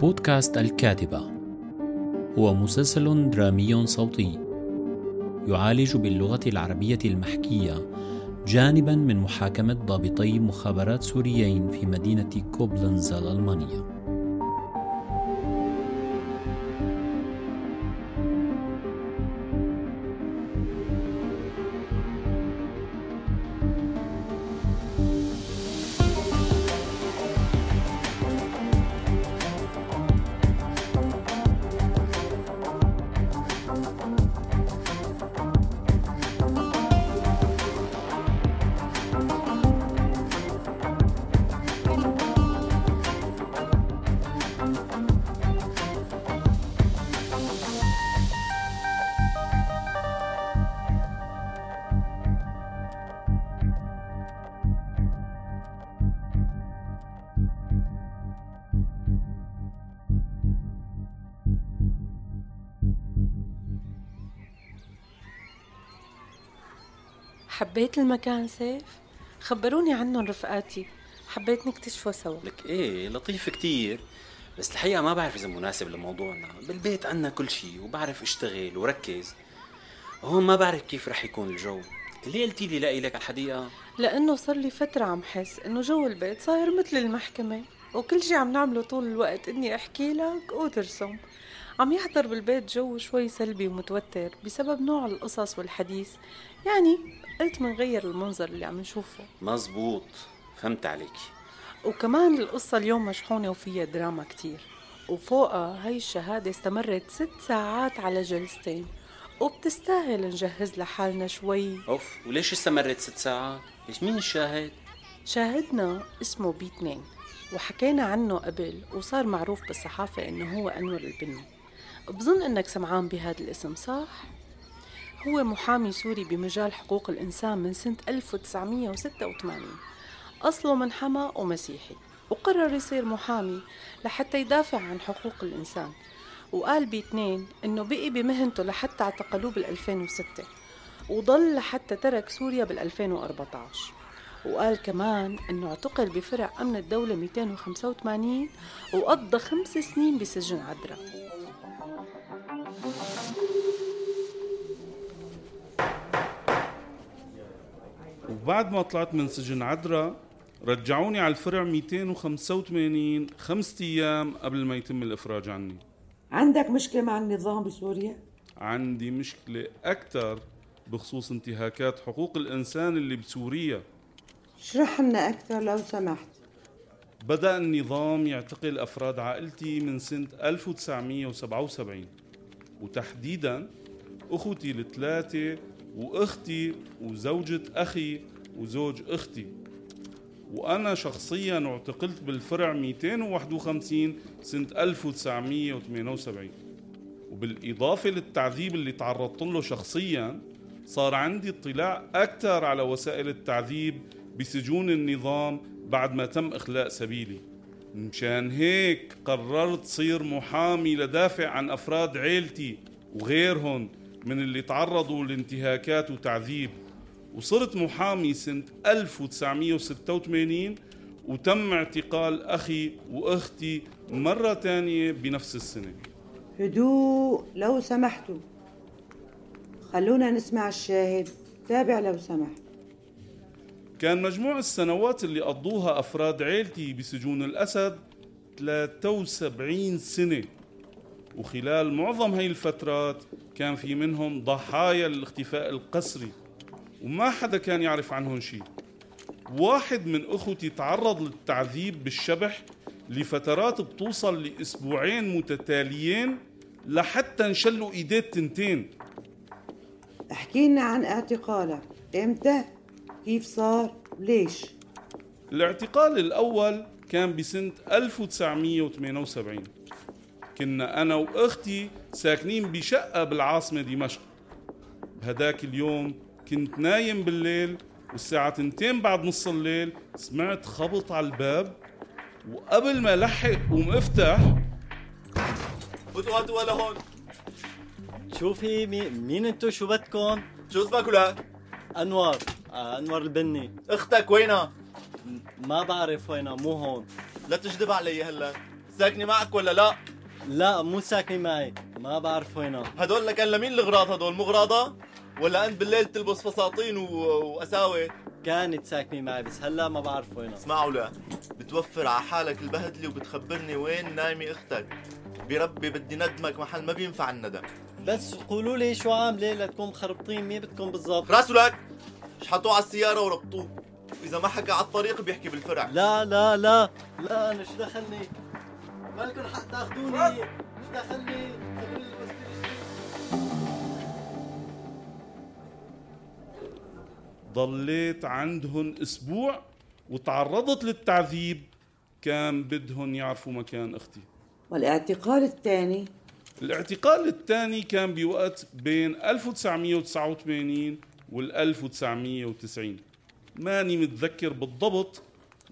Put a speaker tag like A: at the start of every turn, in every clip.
A: بودكاست الكاتبة. هو مسلسل درامي صوتي. يعالج باللغة العربية المحكية جانبا من محاكمة ضابطي مخابرات سوريين في مدينة كوبلنز الألمانية
B: حبيت المكان سيف؟ خبروني عنهم رفقاتي. حبيت نكتشفه سوا.
C: لك إيه لطيف كتير. بس الحقيقة ما بعرف إذا مناسب لموضوعنا. بالبيت عنا كل شيء وبعرف أشتغل وركز. هون ما بعرف كيف رح يكون الجو. ليه قلتي لي لاقي لك الحديقة؟
B: لأنه صار لي فترة عم حس إنه جو البيت صاير مثل المحكمة وكل شيء عم نعمله طول الوقت. إني أحكي لك وترسم. عم يحضر بالبيت جو شوي سلبي ومتوتر بسبب نوع القصص والحديث. يعني قلت منغير المنظر اللي عم نشوفه.
C: مزبوط فهمت عليك
B: وكمان القصة اليوم مشحونة وفيها دراما كتير. وفوقها هاي الشهادة استمرت ست ساعات على جلستين. وبتستاهل نجهز لحالنا شوي.
C: أوف وليش استمرت ست ساعات؟ ليش مين الشاهد؟
B: شاهدنا اسمه بي 2 وحكينا عنه قبل وصار معروف بالصحافة إنه هو أنور البني بظن إنك سمعان بهذا الاسم صح؟ هو محامي سوري بمجال حقوق الإنسان من سنة 1986 أصله من حما ومسيحي وقرر يصير محامي لحتى يدافع عن حقوق الإنسان. وقال باثنين إنه بقي بمهنته لحتى اعتقلوه بال 2006 وضل لحتى ترك سوريا بال 2014 وقال كمان إنه اعتقل بفرع أمن الدولة 285 وقضى خمس سنين بسجن عدرا
D: وبعد ما طلعت من سجن عدرا رجعوني على الفرع 285 خمسة أيام قبل ما يتم الإفراج عني.
E: عندك مشكلة مع النظام بسوريا؟
D: عندي مشكلة أكثر بخصوص انتهاكات حقوق الإنسان اللي بسوريا.
E: اشرح لنا أكثر لو سمحت.
D: بدأ النظام يعتقل أفراد عائلتي من سنة 1977 وتحديدا أخوتي الثلاثة وأختي وزوجة أخي وزوج أختي. وأنا شخصيا اعتقلت بالفرع 251 سنة 1978 وبالإضافة للتعذيب اللي تعرضت له شخصيا صار عندي اطلاع أكثر على وسائل التعذيب بسجون النظام بعد ما تم إخلاء سبيلي. مشان هيك قررت صير محامي لدافع عن أفراد عيلتي وغيرهم من اللي تعرضوا لانتهاكات وتعذيب وصرت محامي سنة 1986 وتم اعتقال أخي وأختي مرة تانية بنفس السنة.
E: هدوء لو سمحتوا خلونا نسمع الشاهد تابع لو سمحت.
D: كان مجموع السنوات اللي قضوها أفراد عيلتي بسجون الأسد 73 سنة. وخلال معظم هاي الفترات كان في منهم ضحايا للاختفاء القسري وما حدا كان يعرف عنهم شيء. واحد من أخوتي تعرض للتعذيب بالشبح لفترات بتوصل لأسبوعين متتاليين لحتى انشلوا إيديه التنتين.
E: احكي لنا عن اعتقالك. إمتى؟ كيف صار؟ ليش
D: الاعتقال الأول كان بسنة 1978 كنا أنا وأختي ساكنين بشقة بالعاصمة دمشق بهداك اليوم كنت نايم بالليل والساعة تنتين بعد نص الليل سمعت خبط على الباب وقبل ما لحق قوم أفتح
F: فوتوا هاتوا لهون
G: شوفي مي... مين انتو شو بدكم؟
F: شو اسمك ولا؟
G: أنور آه أنور البني
F: أختك وينها؟
G: ما بعرف وينها مو هون
F: لا تجذب علي هلا ساكنة معك ولا لا؟
G: لا مو ساكنة معي. ما بعرف وينها
F: هدول لك لمين الغراض هدول مغراضة؟ ولا أنت بالليل تلبس فساتين و... وأساوي؟
G: كانت ساكنة معي بس هلا ما بعرف وينها
F: اسمعوا لا بتوفر على حالك البهدلة وبتخبرني وين نايمة أختك. بربي بدي ندمك محل ما بينفع الندم.
G: بس قولوا لي شو عاملة لتكون مخربطين مين بدكم بالضبط؟
F: راسه لك شحطوه على السيارة وربطوه. إذا ما حكى على الطريق بيحكي بالفرع.
G: لا لا لا لا أنا شو دخلني؟ مالكم حق تاخذوني شو دخلني. خلوني
D: ضليت عندهم أسبوع وتعرضت للتعذيب. كان بدهم يعرفوا مكان أختي.
E: والاعتقال الثاني؟
D: الاعتقال الثاني كان بوقت بين 1989 وال 1990 ماني متذكر بالضبط.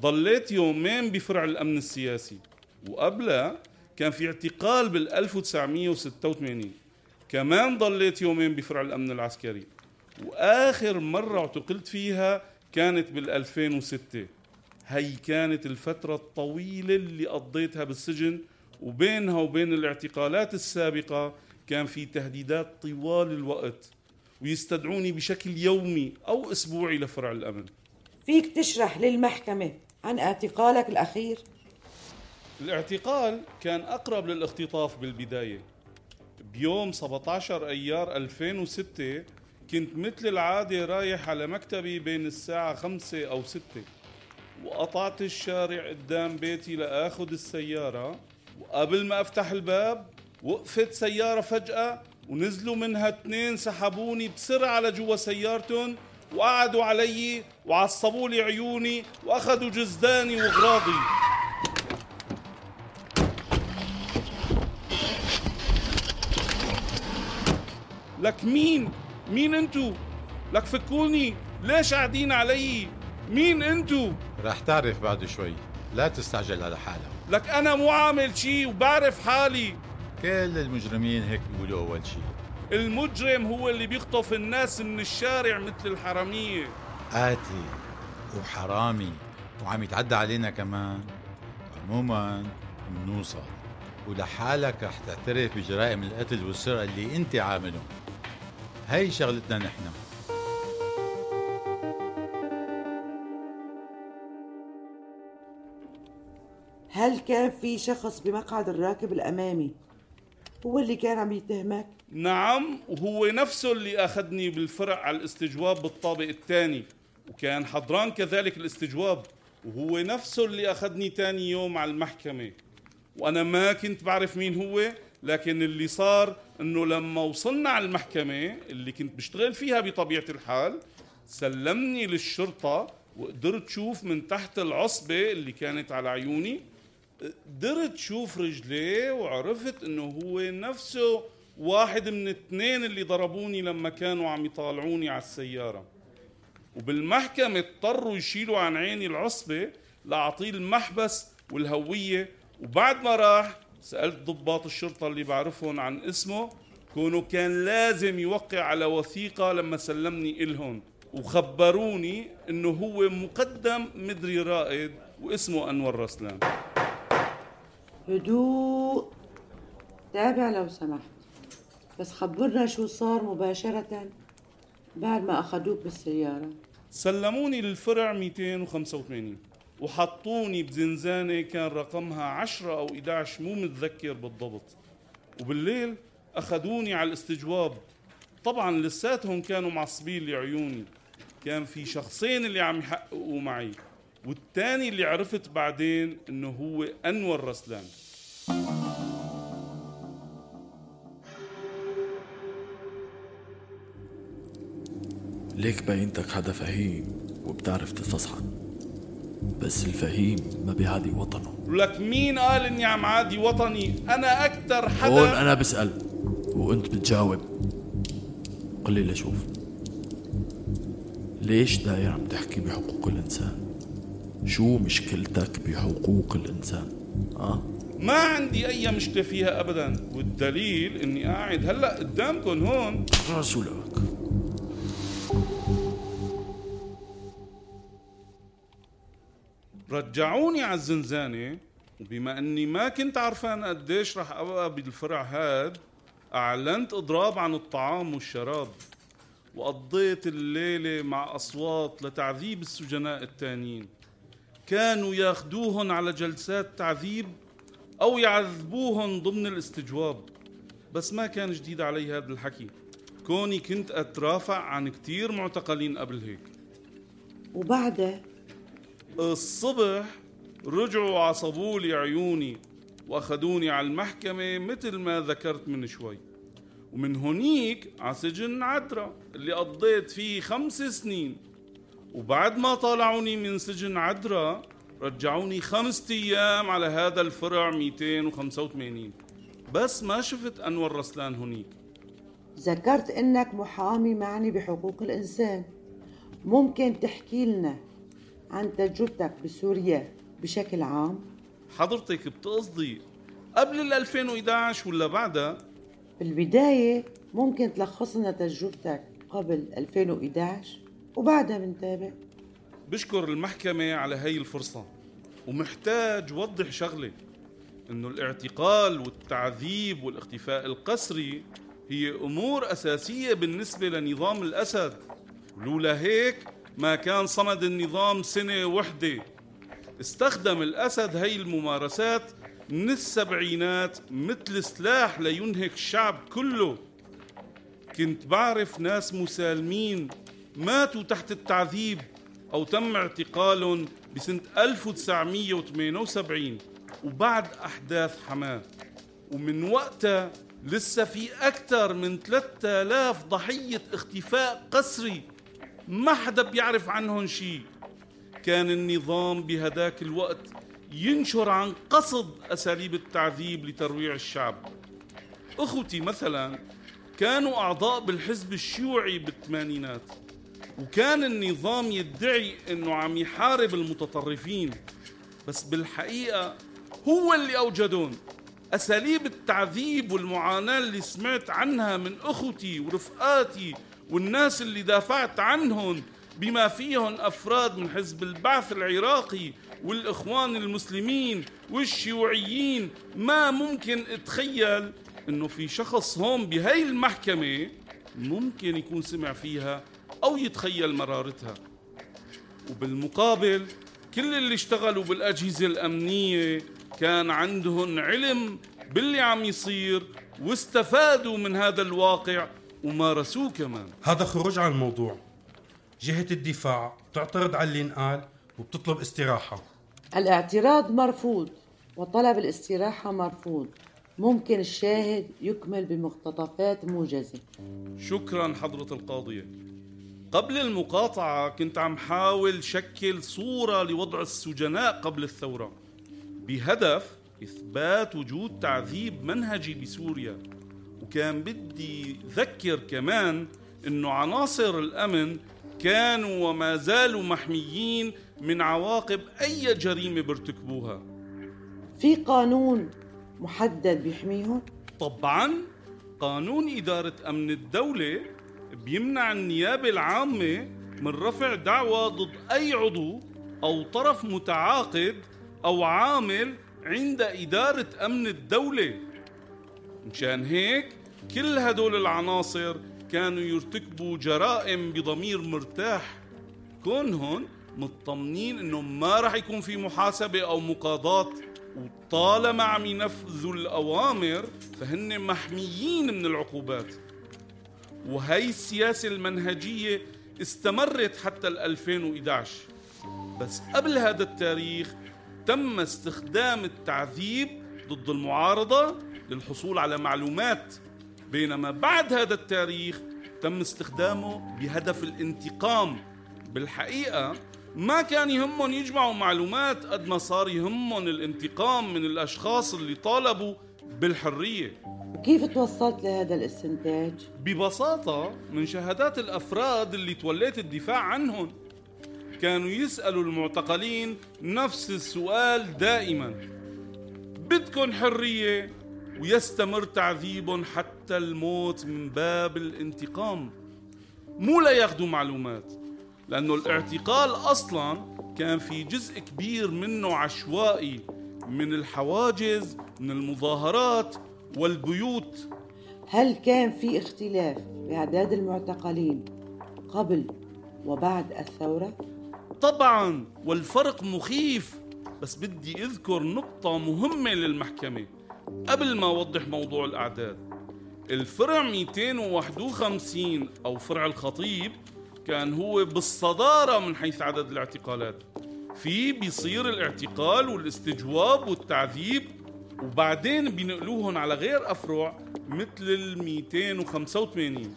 D: ضليت يومين بفرع الأمن السياسي. وقبلها كان في اعتقال بال 1986 كمان ضليت يومين بفرع الأمن العسكري. وآخر مرة اعتقلت فيها كانت بال 2006 هي كانت الفترة الطويلة اللي قضيتها بالسجن. وبينها وبين الاعتقالات السابقة كان في تهديدات طوال الوقت. ويستدعوني بشكل يومي أو أسبوعي لفرع الأمن.
E: فيك تشرح للمحكمة عن اعتقالك الأخير؟
D: الاعتقال كان أقرب للاختطاف بالبداية. بيوم 17 أيار 2006 كنت مثل العادة رايح على مكتبي بين الساعة 5 أو 6 وقطعت الشارع قدام بيتي لآخذ السيارة وقبل ما أفتح الباب وقفت سيارة فجأة ونزلوا منها اثنين سحبوني بسرعة لجوا سيارتهم وقعدوا علي وعصبوا لي عيوني وأخذوا جزداني وأغراضي. لك مين؟ مين انتو؟ لك فكوني ليش قاعدين علي؟ مين انتو؟
H: رح تعرف بعد شوي. لا تستعجل على حالك.
D: لك أنا مو عامل شي وبعرف حالي.
H: كل المجرمين هيك بيقولوا أول شيء
D: المجرم هو اللي بيخطف الناس من الشارع مثل الحرامية.
H: قاتل وحرامي. وعم يتعدى علينا كمان. عموما منوصل. ولحالك رح تعترف بجرائم القتل والسرقة اللي أنت عاملهم هي شغلتنا نحن
E: هل كان في شخص بمقعد الراكب الأمامي هو اللي كان عم يتهمك؟
D: نعم وهو نفسه اللي أخذني بالفرع على الاستجواب بالطابق الثاني وكان حضران كذلك الاستجواب وهو نفسه اللي أخذني تاني يوم على المحكمة وأنا ما كنت بعرف مين هو لكن اللي صار إنه لما وصلنا على المحكمة اللي كنت بشتغل فيها بطبيعة الحال سلمني للشرطة وقدرت شوف من تحت العصبة اللي كانت على عيوني قدرت شوف رجليه وعرفت إنه هو نفسه واحد من الاثنين اللي ضربوني لما كانوا عم يطالعوني على السيارة. وبالمحكمة اضطروا يشيلوا عن عيني العصبة لأعطيه المحبس والهوية وبعد ما راح سألت ضباط الشرطة اللي بعرفهم عن اسمه كونه كان لازم يوقع على وثيقة لما سلمني إلهم وخبروني إنه هو مقدم مدري رائد واسمه أنور رسلان.
E: هدوء. تابع لو سمحت. بس خبرنا شو صار مباشرة بعد ما أخذوك بالسيارة.
D: سلموني للفرع 285 وحطوني بزنزانة كان رقمها 10 أو 11 مو متذكر بالضبط. وبالليل أخذوني على الاستجواب. طبعا لساتهم كانوا معصبين لي عيوني كان في شخصين اللي عم يحققوا معي والتاني اللي عرفت بعدين إنه هو أنور رسلان.
I: ليك بينتك حدا فهيم وبتعرف تستصحن بس الفهيم ما بيعادي وطنه.
D: لك مين قال إني عم عادي وطني؟ أنا أكثر حدا
I: هون أنا بسأل وأنت بتجاوب. قل لي لشوف. ليش داير عم تحكي بحقوق الإنسان؟ شو مشكلتك بحقوق الإنسان؟ آه؟
D: ما عندي أي مشكلة فيها ابدا والدليل إني قاعد هلأ قدامكم هون.
I: رسولك
D: رجعوني على الزنزانة. وبما أني ما كنت عرفان قديش رح أبقى بالفرع هاد أعلنت إضراب عن الطعام والشراب وقضيت الليلة مع أصوات لتعذيب السجناء التانيين. كانوا ياخدوهن على جلسات تعذيب أو يعذبوهن ضمن الاستجواب بس ما كان جديد علي هذا الحكي. كوني كنت أترافع عن كتير معتقلين قبل هيك.
E: وبعدها
D: الصبح رجعوا عصبوا لي عيوني واخذوني على المحكمة مثل ما ذكرت من شوي. ومن هونيك على سجن عدرا اللي قضيت فيه خمس سنين. وبعد ما طالعوني من سجن عدرا رجعوني خمسة أيام على هذا الفرع 285 بس ما شفت أنور رسلان هونيك.
E: ذكرت إنك محامي معني بحقوق الإنسان. ممكن تحكي لنا عن تجربتك بسوريا بشكل عام؟
D: حضرتك بتقصدي قبل ال 2011 ولا بعدها؟
E: بالبداية ممكن تلخص لنا تجربتك قبل 2011 وبعدها بنتابع.
D: بشكر المحكمة على هاي الفرصة ومحتاج وضح شغلة إنه الاعتقال والتعذيب والاختفاء القسري هي أمور أساسية بالنسبة لنظام الأسد. لولا هيك ما كان صمد النظام سنة وحدة. استخدم الأسد هاي الممارسات من السبعينات مثل سلاح لينهك الشعب كله. كنت بعرف ناس مسالمين ماتوا تحت التعذيب أو تم اعتقالهم بسنة 1978 وبعد أحداث حماة. ومن وقتها لسه في أكثر من 3000 ضحية اختفاء قسري ما حدا بيعرف عنهم شيء. كان النظام بهداك الوقت ينشر عن قصد أساليب التعذيب لترويع الشعب. أخوتي مثلا كانوا أعضاء بالحزب الشيوعي بالثمانينات وكان النظام يدعي أنه عم يحارب المتطرفين بس بالحقيقة هو اللي أوجدون أساليب التعذيب والمعاناة اللي سمعت عنها من أخوتي ورفقاتي والناس اللي دافعت عنهم بما فيهم أفراد من حزب البعث العراقي والإخوان المسلمين والشيوعيين. ما ممكن أتخيل إنه في شخص هون بهي المحكمة ممكن يكون سمع فيها أو يتخيل مرارتها. وبالمقابل كل اللي اشتغلوا بالأجهزة الأمنية كان عندهم علم باللي عم يصير واستفادوا من هذا الواقع ومارسوه كمان.
J: هذا خروج عن الموضوع. جهة الدفاع تعترض على اللي انقال وبتطلب استراحة.
E: الاعتراض مرفوض وطلب الاستراحة مرفوض. ممكن الشاهد يكمل بمقتطفات موجزة.
D: شكرا حضرة القاضية. قبل المقاطعة كنت عم حاول شكل صورة لوضع السجناء قبل الثورة. بهدف إثبات وجود تعذيب منهجي بسوريا. وكان بدي ذكر كمان إنه عناصر الأمن كانوا وما زالوا محميين من عواقب أي جريمة بيرتكبوها.
E: في قانون محدد بيحميهم؟
D: طبعا قانون إدارة أمن الدولة بيمنع النيابة العامة من رفع دعوى ضد أي عضو أو طرف متعاقد أو عامل عند إدارة أمن الدولة. مشان هيك كل هدول العناصر كانوا يرتكبوا جرائم بضمير مرتاح. كونهم مطمنين إنه ما راح يكون في محاسبة أو مقاضاة. وطالما عم ينفذوا الأوامر فهن محميين من العقوبات. وهي السياسة المنهجية استمرت حتى ال 2011 بس قبل هذا التاريخ تم استخدام التعذيب ضد المعارضة للحصول على معلومات. بينما بعد هذا التاريخ تم استخدامه بهدف الانتقام. بالحقيقة ما كان يهمهم يجمعوا معلومات قد ما صار يهمهم الانتقام من الأشخاص اللي طالبوا بالحرية.
E: كيف توصلت لهذا الاستنتاج؟
D: ببساطة من شهادات الأفراد اللي توليت الدفاع عنهم. كانوا يسألوا المعتقلين نفس السؤال دائما. بدكن حرية ويستمر تعذيبهم حتى الموت من باب الانتقام. مو لياخذوا معلومات لأنه الاعتقال أصلا كان في جزء كبير منه عشوائي من الحواجز من المظاهرات والبيوت.
E: هل كان في اختلاف بأعداد المعتقلين قبل وبعد الثورة؟
D: طبعا والفرق مخيف بس بدي أذكر نقطة مهمة للمحكمة. قبل ما أوضح موضوع الأعداد الفرع 251 أو فرع الخطيب كان هو بالصدارة من حيث عدد الاعتقالات. في بيصير الاعتقال والاستجواب والتعذيب وبعدين بينقلوهم على غير أفرع مثل ال 285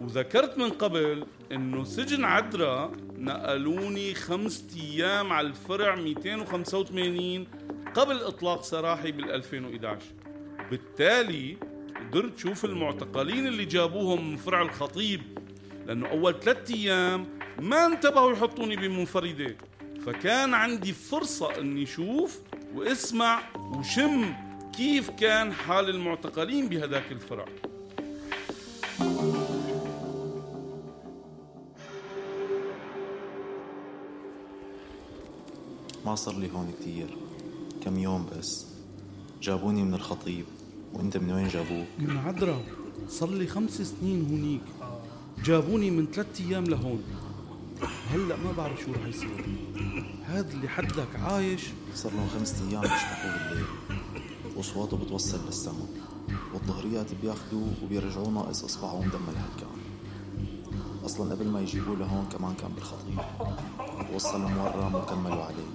D: وذكرت من قبل إنه سجن عدرا نقلوني خمسة أيام على الفرع 285 قبل إطلاق سراحي بال 2011 بالتالي قدرت شوف المعتقلين اللي جابوهم من فرع الخطيب لأنه أول ثلاثة أيام ما انتبهوا يحطوني بمنفردة فكان عندي فرصة إني شوف وأسمع وشم كيف كان حال المعتقلين بهداك الفرع.
I: ما صار لي هون كتير. كم يوم بس. جابوني من الخطيب. وانت من وين جابوك؟
D: من عدرا. صار لي خمس سنين هونيك. جابوني من ثلاثة أيام لهون. هلأ ما بعرف شو رح يصير. هذا اللي حدك عايش.
I: صار لهم خمسة أيام بيشبحوا بالليل. وأصواته بتوصل للسما. والظهريات بياخدوه وبيرجعوه ناقص اصبعه ومدمر هالكان أصلا قبل ما يجيبوه لهون كمان كان بالخطيب. وصل مورم وكملوا عليه.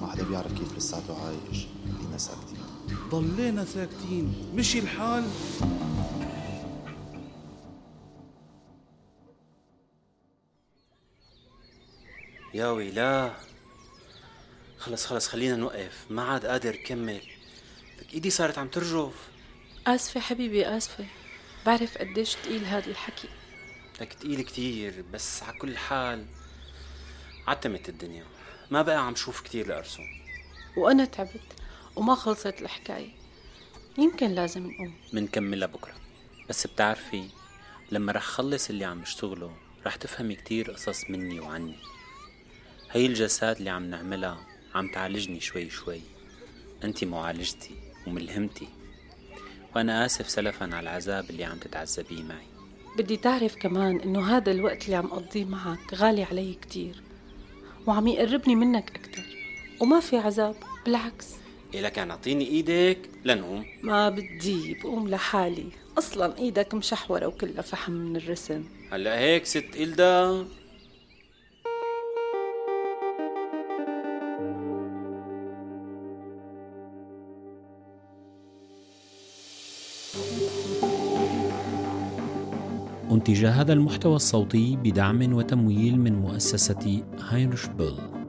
I: ما حدا بيعرف كيف لساته عايش. خلينا ساكتين.
D: ضلينا ساكتين. مشي الحال.
C: يا ويلا خلص خلص خلينا نوقف. ما عاد قادر كمل لك إيدي صارت عم ترجف.
B: آسفة حبيبي آسفة. بعرف قديش تقيل هذا الحكي.
C: لك تقيل كتير بس على كل حال عتمت الدنيا. ما بقى عم شوف كتير لأرسم
B: وأنا تعبت وما خلصت الحكاية. يمكن لازم نقوم.
C: منكملها بكرة بس بتعرفي لما رح خلص اللي عم بشتغله رح تفهمي كتير قصص مني وعني. هي الجلسات اللي عم نعملها عم تعالجني شوي شوي. انت معالجتي وملهمتي. وأنا آسف سلفا على العذاب اللي عم تتعذبيه معي.
B: بدي تعرف كمان إنه هذا الوقت اللي عم قضيه معك غالي علي كتير وعم يقربني منك أكتر وما في عذاب بالعكس.
C: إيه لك أعطيني إيدك لنقوم
B: ما بدي بقوم لحالي. أصلا إيدك مشحورة وكلها فحم من الرسم.
C: هلأ هيك ست إلدا.
A: أنتج هذا المحتوى الصوتي بدعم وتمويل من مؤسسة هاينرش بيل